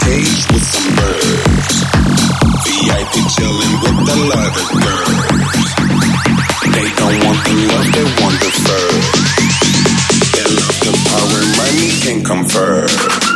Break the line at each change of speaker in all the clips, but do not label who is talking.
cage with some birds. VIP chilling with the leather girls. They don't want the love, they want the fur. They love the power money can confer.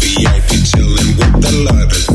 VIP chilling with the lovers.